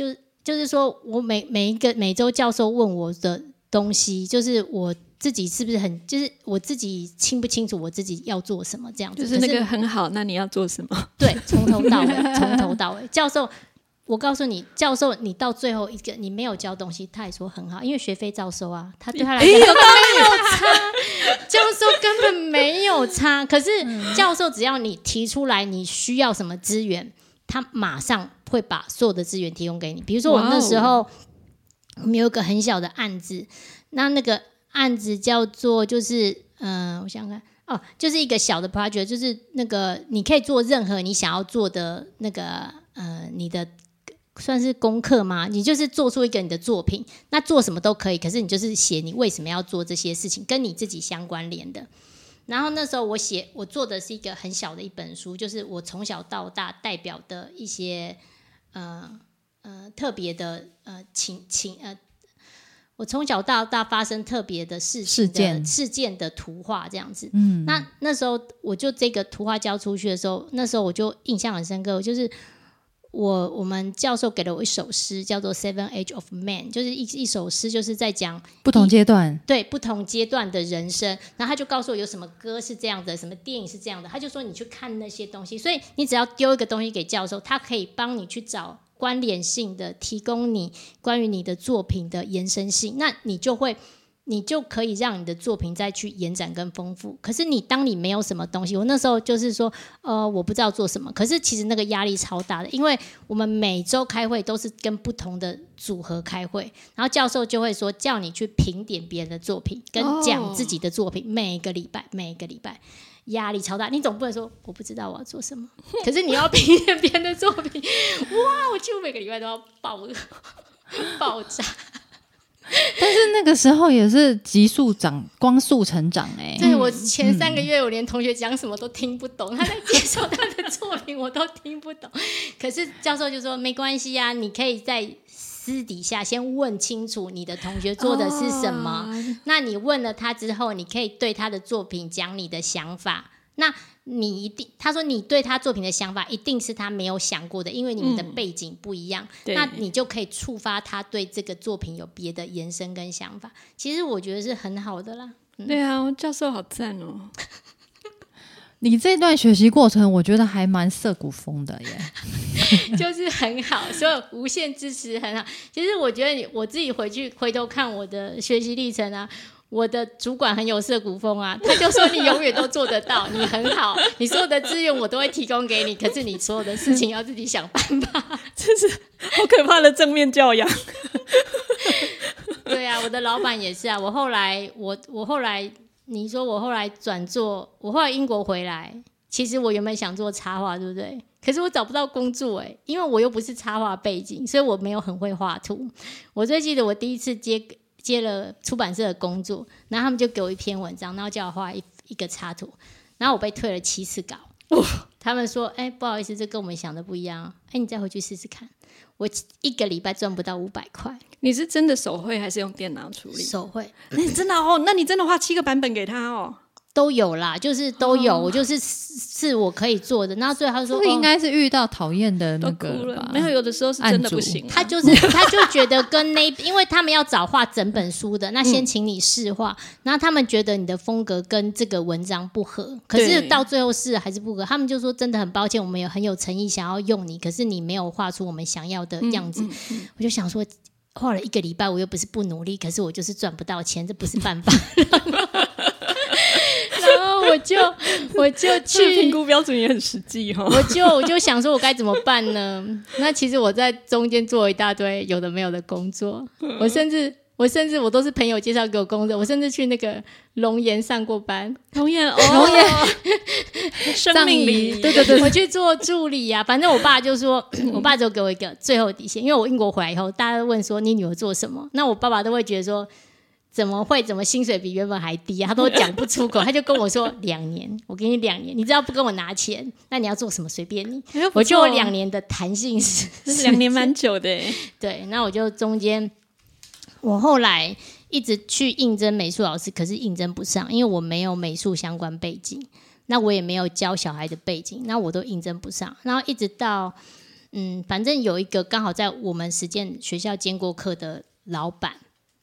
就是就是说我每每一个每周教授问我的东西，就是我自己是不是很，就是我自己清不清楚我自己要做什么这样子。就是那个很好，那你要做什么？对，从头到尾，从头到尾。教授，我告诉你，教授，你到最后一个你没有教东西，他也说很好，因为学费照收啊，他对他来讲根本没有差，教授根本没有差。可是教授只要你提出来你需要什么资源，他马上会把所有的资源提供给你。比如说我那时候我们有一个很小的案子，那那个案子叫做就是嗯、呃我想想看。哦，就是一个小的 project，就是那个你可以做任何你想要做的那个呃，你的算是功课吗？你就是做出一个你的作品，那做什么都可以，可是你就是写你为什么要做这些事情，跟你自己相关联的。然后那时候我写我做的是一个很小的一本书，就是我从小到大代表的一些呃呃特别的呃情情呃。我从小到大发生特别的事情的事件事件的图画这样子，嗯，那那时候我就这个图画交出去的时候，那时候我就印象很深刻，我就是我我们教授给了我一首诗，叫做《Seven Age of Man》，就是一一首诗，就是在讲不同阶段，对不同阶段的人生。然后他就告诉我有什么歌是这样的，什么电影是这样的，他就说你去看那些东西。所以你只要丢一个东西给教授，他可以帮你去找关联性的，提供你关于你的作品的延伸性，那你就会。你就可以让你的作品再去延展跟丰富。可是你当你没有什么东西，我那时候就是说，呃，我不知道做什么。可是其实那个压力超大的，因为我们每周开会都是跟不同的组合开会，然后教授就会说叫你去评点别人的作品，跟讲自己的作品。每个礼拜，每个礼拜压力超大。你总不能说我不知道我要做什么，可是你要评点别人的作品，哇！我几乎每个礼拜都要爆爆炸。但是那个时候也是急速长、光速成长哎、对我前三个月，我连同学讲什么都听不懂，他在介绍他的作品，我都听不懂。可是教授就说没关系啊，你可以在私底下先问清楚你的同学做的是什么。那你问了他之后，你可以对他的作品讲你的想法。那你一定，他说你对他作品的想法一定是他没有想过的，因为你们的背景不一样，对那你就可以触发他对这个作品有别的延伸跟想法。其实我觉得是很好的啦。对啊，教授好赞哦！你这段学习过程，我觉得还蛮涩谷风的耶。就是很好，所以无限支持很好。其实我觉得你我自己回去回头看我的学习历程啊，我的主管很有色古风啊，他就说你永远都做得到，你很好，你所有的资源我都会提供给你，可是你所有的事情要自己想办法。真是好可怕的正面教养。对啊，我的老板也是啊。我后来，我我后来，你说我后来转做，我后来英国回来，其实我原本想做插画，对不对？可是我找不到工作哎、因为我又不是插画背景，所以我没有很会画图。我最记得我第一次接接了出版社的工作，然后他们就给我一篇文章，然后叫我画一一个插图，然后我被退了七次稿。他们说：“哎、不好意思，这跟我们想的不一样。哎、你再回去试试看。”我一个礼拜赚不到五百块，你是真的手绘还是用电脑处理？手绘。那你真的哦，那你真的画七个版本给他哦。都有啦，就是都有，我就是是是我可以做的。然后最后他说，这应哦该是遇到讨厌的那个吧？，了没有，有的时候是真的不行啊、他就是 他就觉得跟那，因为他们要找画整本书的，那先请你试画，然后他们觉得你的风格跟这个文章不合，可是到最后试还是不合，他们就说真的很抱歉，我们有很有诚意想要用你，可是你没有画出我们想要的样子。我就想说。画了一个礼拜，我又不是不努力，可是我就是赚不到钱，这不是办法。我就 我就去评去估标准也很实际哦。我就我就想说，我该怎么办呢？那其实我在中间做了一大堆有的没有的工作，我甚至我甚至我都是朋友介绍给我工作，我甚至去那个龙岩上过班，龙岩哦，龙岩，生命里，对对对，我去做助理呀、反正我爸就说，我爸就给我一个最后底线，因为我英国回来以后，大家都问说你女儿做什么，那我爸爸都会觉得说。怎么会？怎么薪水比原本还低啊？他都讲不出口，他就跟我说两年，我给你两年，你只要不跟我拿钱，那你要做什么随便你。哎我就有两年，的弹性两年蛮久的。对，那我就中间，我后来一直去应征美术老师，可是应征不上，因为我没有美术相关背景，那我也没有教小孩的背景，那我都应征不上。然后一直到，嗯，反正有一个刚好在我们实践学校兼过课的老板，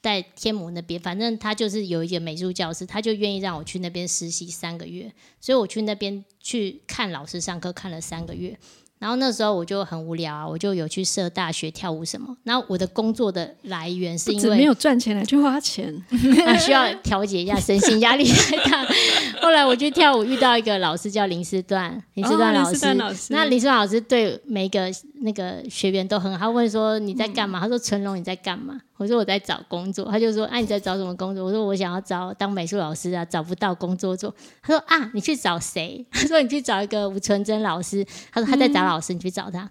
在天母那边，反正他就是有一个美术教师，他就愿意让我去那边实习三个月，所以我去那边去看老师上课，看了三个月。然后那时候我就很无聊啊，我就有去社大学跳舞什么。然后我的工作的来源是因为没有赚钱来去花钱，需要调节一下身心，压力太大。后来我去跳舞，遇到一个老师叫林思段，林思段老师。那林思段老师对每个那个学员都很好，他问说你在干嘛？他说成龙你在干嘛？我说我在找工作，他就说：“哎，你在找什么工作？”我说：“我想要找当美术老师啊，找不到工作做。”他说：“啊，你去找谁？” 他说：“你去找一个吴纯真老师。”他说：“他在找老师，你去找他。”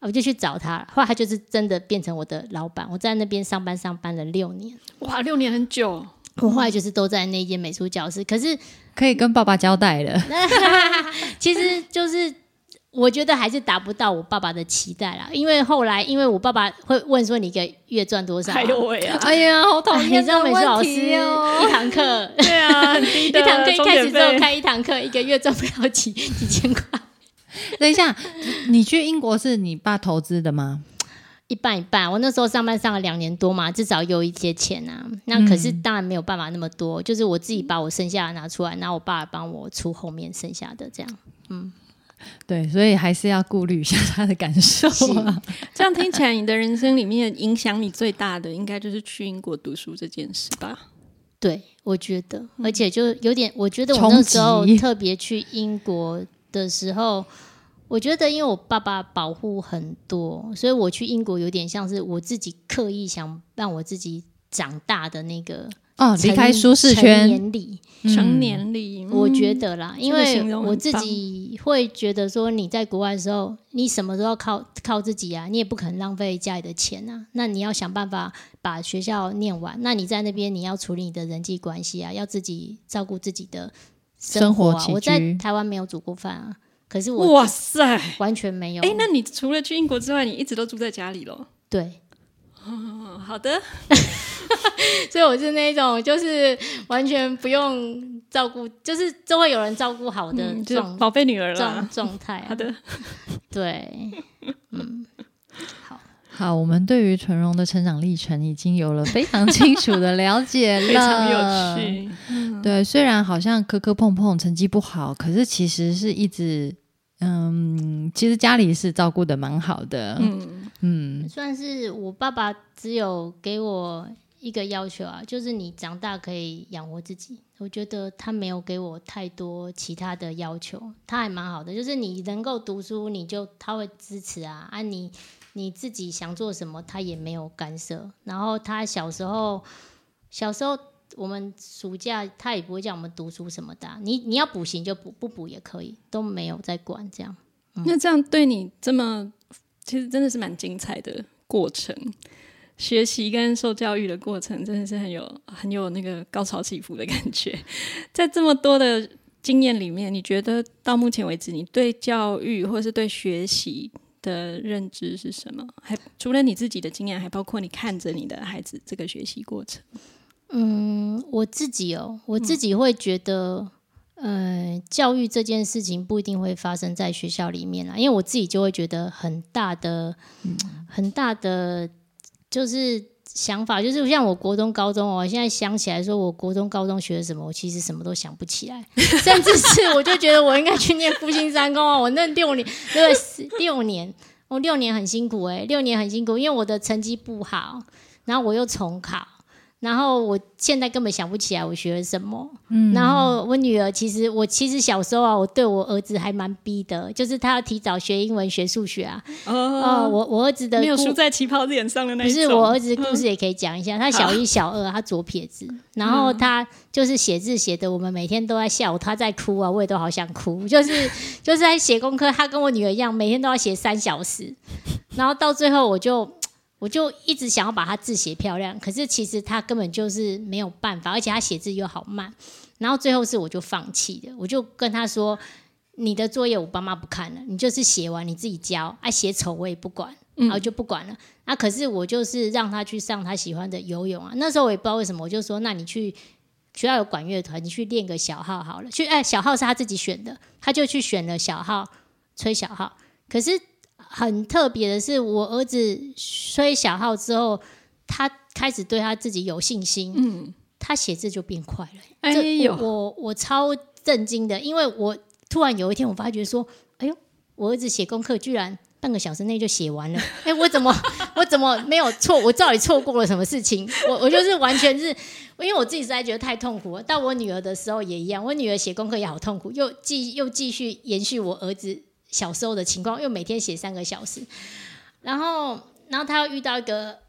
我就去找他，后来他就是真的变成我的老板。我在那边上班上班了六年，哇，六年很久。我后来就是都在那间美术教室，可是可以跟爸爸交代了。其实就是。我觉得还是达不到我爸爸的期待啦，因为后来，因为我爸爸会问说你一个月赚多少？哎呦喂啊！哎呀，好讨厌！你知道美术老师一堂课，对啊，一堂课一开始之后开一堂课，一个月赚不了几几千块。等一下，你去英国是你爸投资的吗？一半一半。我那时候上班上了两年多嘛，至少有一些钱啊。那可是当然没有办法那么多，就是我自己把我剩下的拿出来，然后我爸帮我出后面剩下的这样。嗯。对，所以还是要顾虑一下他的感受。这样听起来，你的人生里面影响你最大的，应该就是去英国读书这件事吧？对，我觉得，而且就有点，我觉得我那时候特别去英国的时候，我觉得因为我爸爸保护很多，所以我去英国有点像是我自己刻意想让我自己长大的那个。哦，离开舒适圈，成年礼，成年礼，我觉得啦，因为我自己会觉得说，你在国外的时候，你什么都要靠靠自己啊，你也不可能浪费家里的钱啊，那你要想办法把学校念完。那你在那边，你要处理你的人际关系啊，要自己照顾自己的生活啊。我在台湾没有煮过饭啊，可是我哇塞，完全没有。哎，那你除了去英国之外，你一直都住在家里咯？对。哦，好的，所以我是那种，就是完全不用照顾，就是都会有人照顾好的状宝贝女儿状状态。好的，对，嗯，好好，我们对于纯荣的成长历程已经有了非常清楚的了解了，非常有趣。对，虽然好像磕磕碰碰，成绩不好，可是其实是一直。嗯，其实家里是照顾的蛮好的。嗯嗯，算是我爸爸只有给我一个要求啊，就是你长大可以养活自己。我觉得他没有给我太多其他的要求，他还蛮好的。就是你能够读书，你就他会支持啊啊，你你自己想做什么，他也没有干涉。然后他小时候小时候。我们暑假他也不会叫我们读书什么的，你你要补习就补，不补也可以，都没有在管这样。那这样对你这么，其实真的是蛮精彩的过程，学习跟受教育的过程真的是很有很有那个高潮起伏的感觉。在这么多的经验里面，你觉得到目前为止，你对教育或是对学习的认知是什么？还除了你自己的经验，还包括你看着你的孩子这个学习过程。嗯，我自己哦，我自己会觉得，呃，教育这件事情不一定会发生在学校里面啦，因为我自己就会觉得很大的、很大的就是想法，就是像我国中、高中哦，现在想起来说，我国中、高中学什么，我其实什么都想不起来，甚至是我就觉得我应该去念复兴三公啊，我那六年，对，六年，我六年很辛苦哎，六年很辛苦，因为我的成绩不好，然后我又重考。然后我现在根本想不起来我学了什么。嗯，然后我女儿其实我其实小时候啊，我对我儿子还蛮逼的，就是他要提早学英文、学数学啊。哦，我我儿子的没有输在起跑点上的那不是我儿子故事也可以讲一下。他小一、小二，他左撇子，然后他就是写字写的，我们每天都在笑，他在哭啊，我也都好想哭。就是就是在写功课，他跟我女儿一样，每天都要写三小时，然后到最后我就。我就一直想要把他字写漂亮，可是其实他根本就是没有办法，而且他写字又好慢。然后最后是我就放弃了，我就跟他说：“你的作业我爸妈不看了，你就是写完你自己交。啊，写丑我也不管，然后就不管了。啊，可是我就是让他去上他喜欢的游泳啊。那时候我也不知道为什么，我就说：那你去学校有管乐团，你去练个小号好了。去哎，小号是他自己选的，他就去选了小号，吹小号。可是。很特别的是，我儿子吹小号之后，他开始对他自己有信心，嗯，他写字就变快了。哎这呦，我我超震惊的，因为我突然有一天我发觉说，哎呦，我儿子写功课居然半个小时内就写完了，哎，我怎么 我怎么没有错？我到底错过了什么事情？我我就是完全是，因为我自己实在觉得太痛苦了。到我女儿的时候也一样，我女儿写功课也好痛苦，又继又继续延续我儿子小时候的情况，又每天写三个小时，然后然后他又遇到一个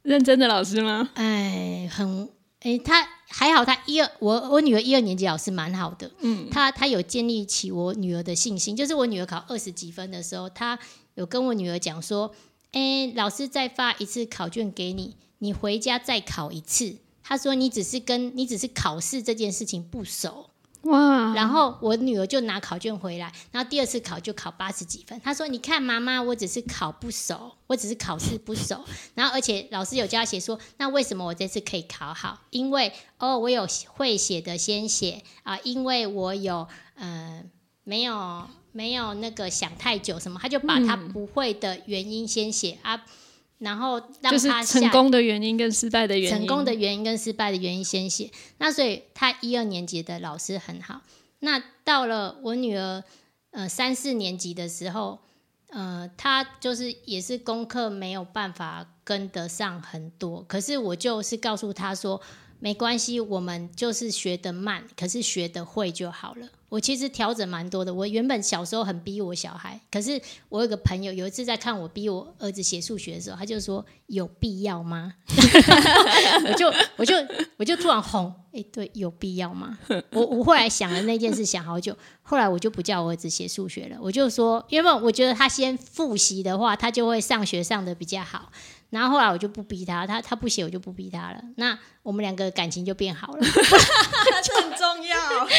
认真的老师吗？哎，很哎，他还好，他一二我我女儿一二年级老师蛮好的，嗯，他他有建立起我女儿的信心，就是我女儿考二十几分的时候，他有跟我女儿讲说，哎，老师再发一次考卷给你，你回家再考一次。他说你只是跟你只是考试这件事情不熟，哇，然后我女儿就拿考卷回来，然后第二次考就考八十几分。她说：“你看，妈妈，我只是考不熟，我只是考试不熟。然后而且老师有教写说，那为什么我这次可以考好？因为哦，我有会写的先写啊，因为我有呃没有没有那个想太久什么，他就把他不会的原因先写、啊，然后让他下成功的原因跟失败的原因，成功的原因跟失败的原因先写。那所以他一二年级的老师很好。那到了我女儿呃三四年级的时候，呃，她就是也是功课没有办法跟得上很多，可是我就是告诉她说。没关系，我们就是学得慢，可是学得会就好了。我其实调整蛮多的。我原本小时候很逼我小孩，可是我有个朋友有一次在看我逼我儿子写数学的时候，他就说：“有必要吗？” 我就我就我就突然哄，哎、对，有必要吗？我我后来想了那件事，想好久，后来我就不叫我儿子写数学了，我就说，因为我觉得他先复习的话，他就会上学上的比较好。然后后来我就不逼他，他他不写我就不逼他了。那我们两个感情就变好了。这很重要。就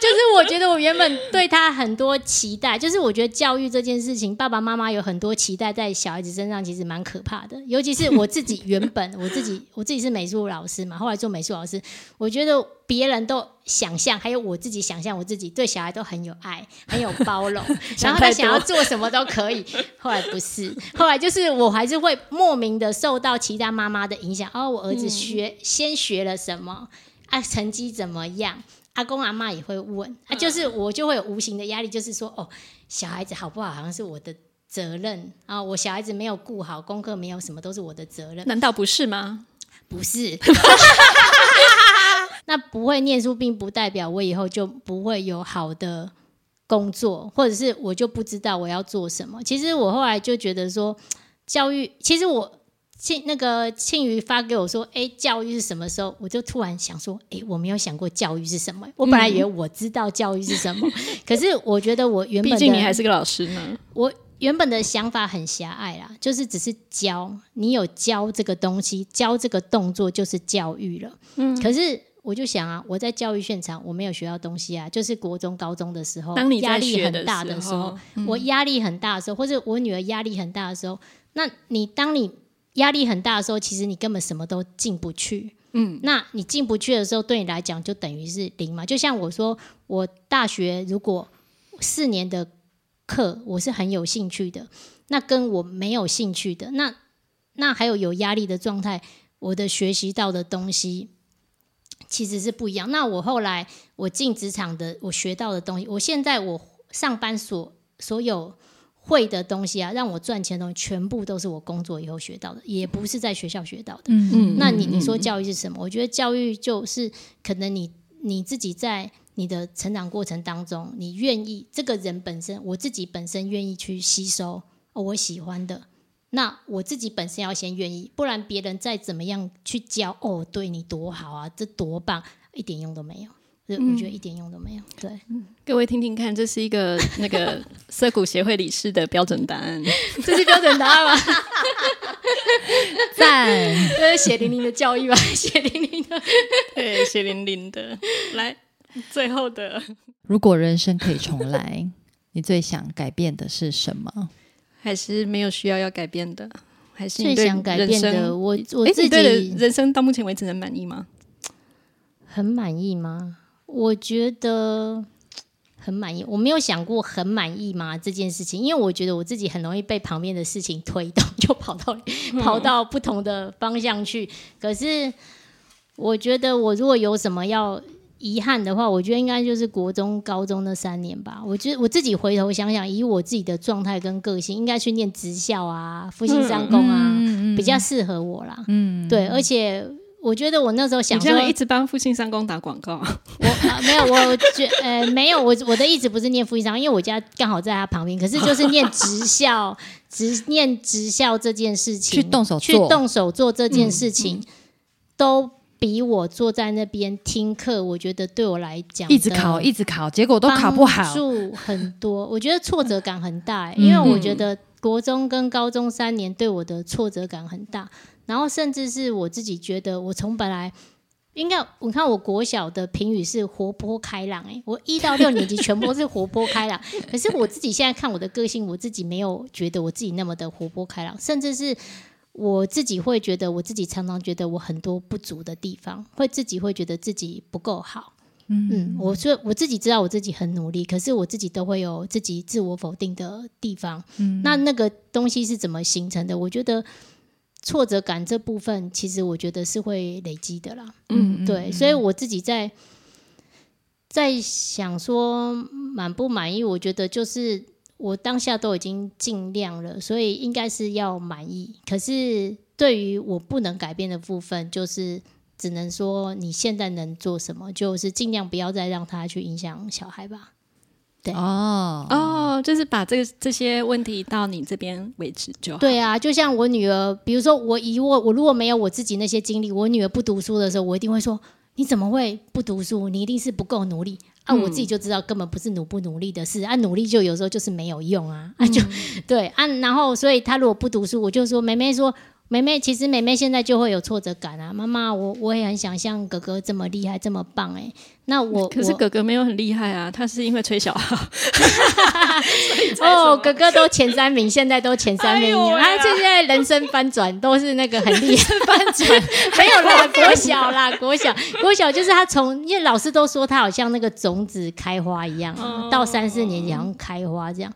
就是我觉得我原本对他很多期待，就是我觉得教育这件事情，爸爸妈妈有很多期待在小孩子身上，其实蛮可怕的。尤其是我自己原本 我自己我自己是美术老师嘛，后来做美术老师，我觉得别人都想象，还有我自己想象，我自己对小孩都很有爱，很有包容，然后他想要做什么都可以。后来不是，后来就是我还是会莫名的受到其他妈妈的影响。哦，我儿子学、先学了什么啊，成绩怎么样？阿公阿妈也会问啊，就是我就会有无形的压力，就是说哦，小孩子好不好，好像是我的责任啊。我小孩子没有顾好功课，没有什么都是我的责任，难道不是吗？不是。那不会念书，并不代表我以后就不会有好的工作，或者是我就不知道我要做什么。其实我后来就觉得说，教育，其实我庆那个庆余发给我说，哎，教育是什么时候？我就突然想说，哎，我没有想过教育是什么。我本来以为我知道教育是什么，可是我觉得我原本毕的竟你还是个老师呢。我原本的想法很狭隘啦，就是只是教你有教这个东西，教这个动作就是教育了。嗯，可是我就想啊，我在教育现场我没有学到东西啊，就是国中、高中的时候，当你压力很大的时候，，我压力很大的时候，或者我女儿压力很大的时候，那你当你压力很大的时候，其实你根本什么都进不去。嗯，那你进不去的时候，对你来讲就等于是零嘛。就像我说，我大学如果四年的课我是很有兴趣的，那跟我没有兴趣的，那那还有有压力的状态，我的学习到的东西其实是不一样。那我后来我进职场的，我学到的东西，我现在我上班所所有会的东西啊，让我赚钱的东西，全部都是我工作以后学到的，也不是在学校学到的。嗯嗯那你你说教育是什么？我觉得教育就是可能你你自己在你的成长过程当中，你愿意这个人本身，我自己本身愿意去吸收哦，我喜欢的。那我自己本身要先愿意，不然别人再怎么样去教哦，对你多好啊，这多棒，一点用都没有。我觉得一点用都没有。对，各位听听看，这是一个 那个涩谷协会理事的标准答案。这是标准答案吗？赞，这是血淋淋的教育吧？血淋淋的。对，血淋淋的。来，最后的如果人生可以重来，你最想改变的是什么？还是没有需要要改变的，还是最想改变的，我我自己对的己人生到目前为止能满意吗？很满意吗？我觉得，很满意。我没有想过很满意吗这件事情，因为我觉得我自己很容易被旁边的事情推动，就跑到跑到不同的方向去。可是我觉得我如果有什么要遗憾的话，我觉得应该就是国中、高中那三年吧。我觉得我自己回头想想，以我自己的状态跟个性，应该去念职校啊、复兴三公啊，比较适合我啦。嗯，对，而且我觉得我那时候想说，一直帮复兴三公打广告。我啊、没有，我觉呃没有，我我的意思不是念复兴三，因为我家刚好在他旁边。可是就是念职校，职念职校这件事情，去动手去做，动手做这件事情，都比我坐在那边听课，我觉得对我来讲一直考，一直考，结果都考不好。帮助很多，我觉得挫折感很大、欸，因为我觉得国中跟高中三年对我的挫折感很大，然后甚至是我自己觉得，我从本来应该，你看我国小的评语是活泼开朗、欸，我一到六年级全部都是活泼开朗，可是我自己现在看我的个性，我自己没有觉得我自己那么的活泼开朗，甚至是。我自己会觉得，我自己常常觉得我很多不足的地方，会自己会觉得自己不够好。嗯，我说我自己知道我自己很努力，可是我自己都会有自己自我否定的地方。嗯，那那个东西是怎么形成的？我觉得挫折感这部分，其实我觉得是会累积的啦。嗯，对，所以我自己在在想说满不满意，我觉得就是我当下都已经尽量了，所以应该是要满意。可是对于我不能改变的部分，就是。只能说你现在能做什么，就是尽量不要再让他去影响小孩吧。对哦哦，就是把这个这些问题到你这边为止就好。对啊，就像我女儿，比如说我以我我如果没有我自己那些经历，我女儿不读书的时候，我一定会说你怎么会不读书？你一定是不够努力啊！我自己就知道根本不是努不努力的事啊，努力就有时候就是没有用啊啊就、对啊，然后所以她如果不读书，我就说梅梅说。妹妹，其实妹妹现在就会有挫折感啊！妈妈，我我也很想像哥哥这么厉害，这么棒哎、那我可是哥哥没有很厉害啊，他是因为吹小号。哦，哥哥都前三名，现在都前三名，哎呦喂啊他现在人生翻转都是那个很厉害翻转，没有啦，国小啦，国小国小就是他从，因为老师都说他好像那个种子开花一样，哦到三四年级好像开花这样。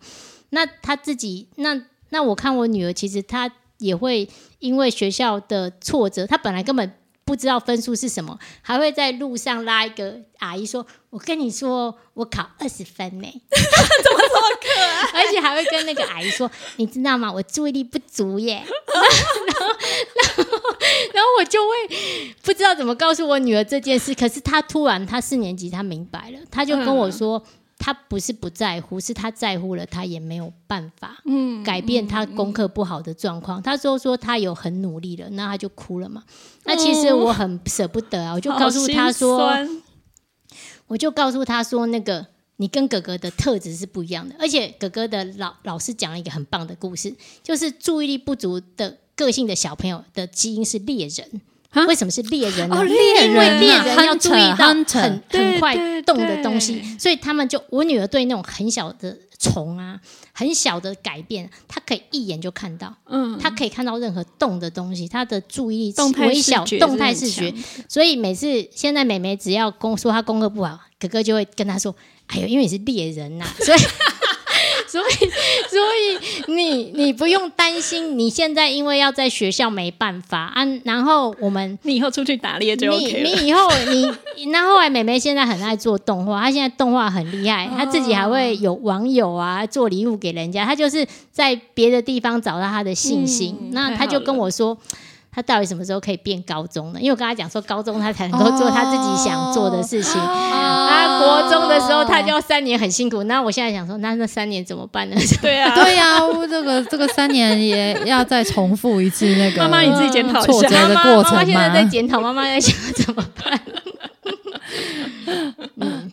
那他自己，那那我看我女儿，其实她也会因为学校的挫折，他本来根本。不知道分数是什么，还会在路上拉一个阿姨说：“我跟你说，我考二十分呢。”而且还会跟那个阿姨说：“你知道吗？我注意力不足耶。”然后，然后，然后我就会不知道怎么告诉我女儿这件事。可是她突然，她四年级，她明白了，她就跟我说。她不是不在乎，是他在乎了，他也没有办法嗯，改变他功课不好的状况。他说说他有很努力了，那他就哭了嘛。那其实我很舍不得啊，我就告诉他说，我就告诉他说，那个你跟哥哥的特质是不一样的，而且哥哥的老老师讲了一个很棒的故事，就是注意力不足的个性的小朋友的基因是猎人。啊？为什么是猎人呢？哦猎因为猎人要注意到很很快动的东西对，所以他们就我女儿对那种很小的虫啊、很小的改变，她可以一眼就看到，嗯，她可以看到任何动的东西，她的注意力动态微小视觉动态视觉，所以每次现在妹妹只要功说她功课不好，哥哥就会跟她说：“哎呦，因为你是猎人呐、所以所以所以你你不用担心，你现在因为要在学校没办法啊，然后我们。”你以后出去打猎就你。你以后你那后来妹妹现在很爱做动画，她现在动画很厉害，她自己还会有网友啊做礼物给人家，她就是在别的地方找到她的信心。嗯那她就跟我说。她到底什么时候可以变高中呢？因为我跟他讲说，高中他才能够做他自己想做的事情。啊，国中的时候他就要三年很辛苦。那我现在想说，那那三年怎么办呢？对啊，对呀、我这个这个三年也要再重复一次那个妈妈你自己检讨一下挫折的妈妈过程妈妈现在在吗？检讨，妈妈在想怎么办。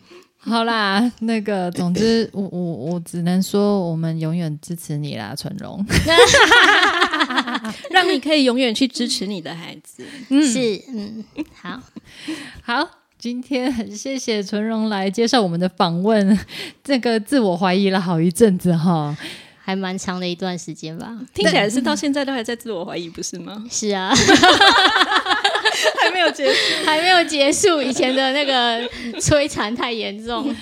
好啦，那个总之 我我我只能说，我们永远支持你啦，纯荣。让你可以永远去支持你的孩子。嗯是，嗯，好，好，今天很谢谢纯荣来接受我们的访问，这个自我怀疑了好一阵子哈。还蛮长的一段时间吧。听起来是到现在都还在自我怀疑，不是吗？是啊，还没有结束。还没有结束，以前的那个 摧残太严重。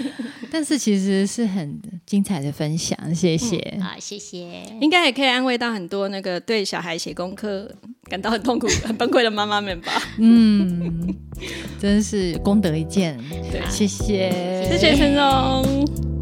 但是其实是很精彩的分享，谢谢。好，谢谢。应该也可以安慰到很多那个对小孩写功课感到很痛苦、很崩溃的妈妈们吧。嗯，真是功德一件。对谢谢，谢谢陈荣。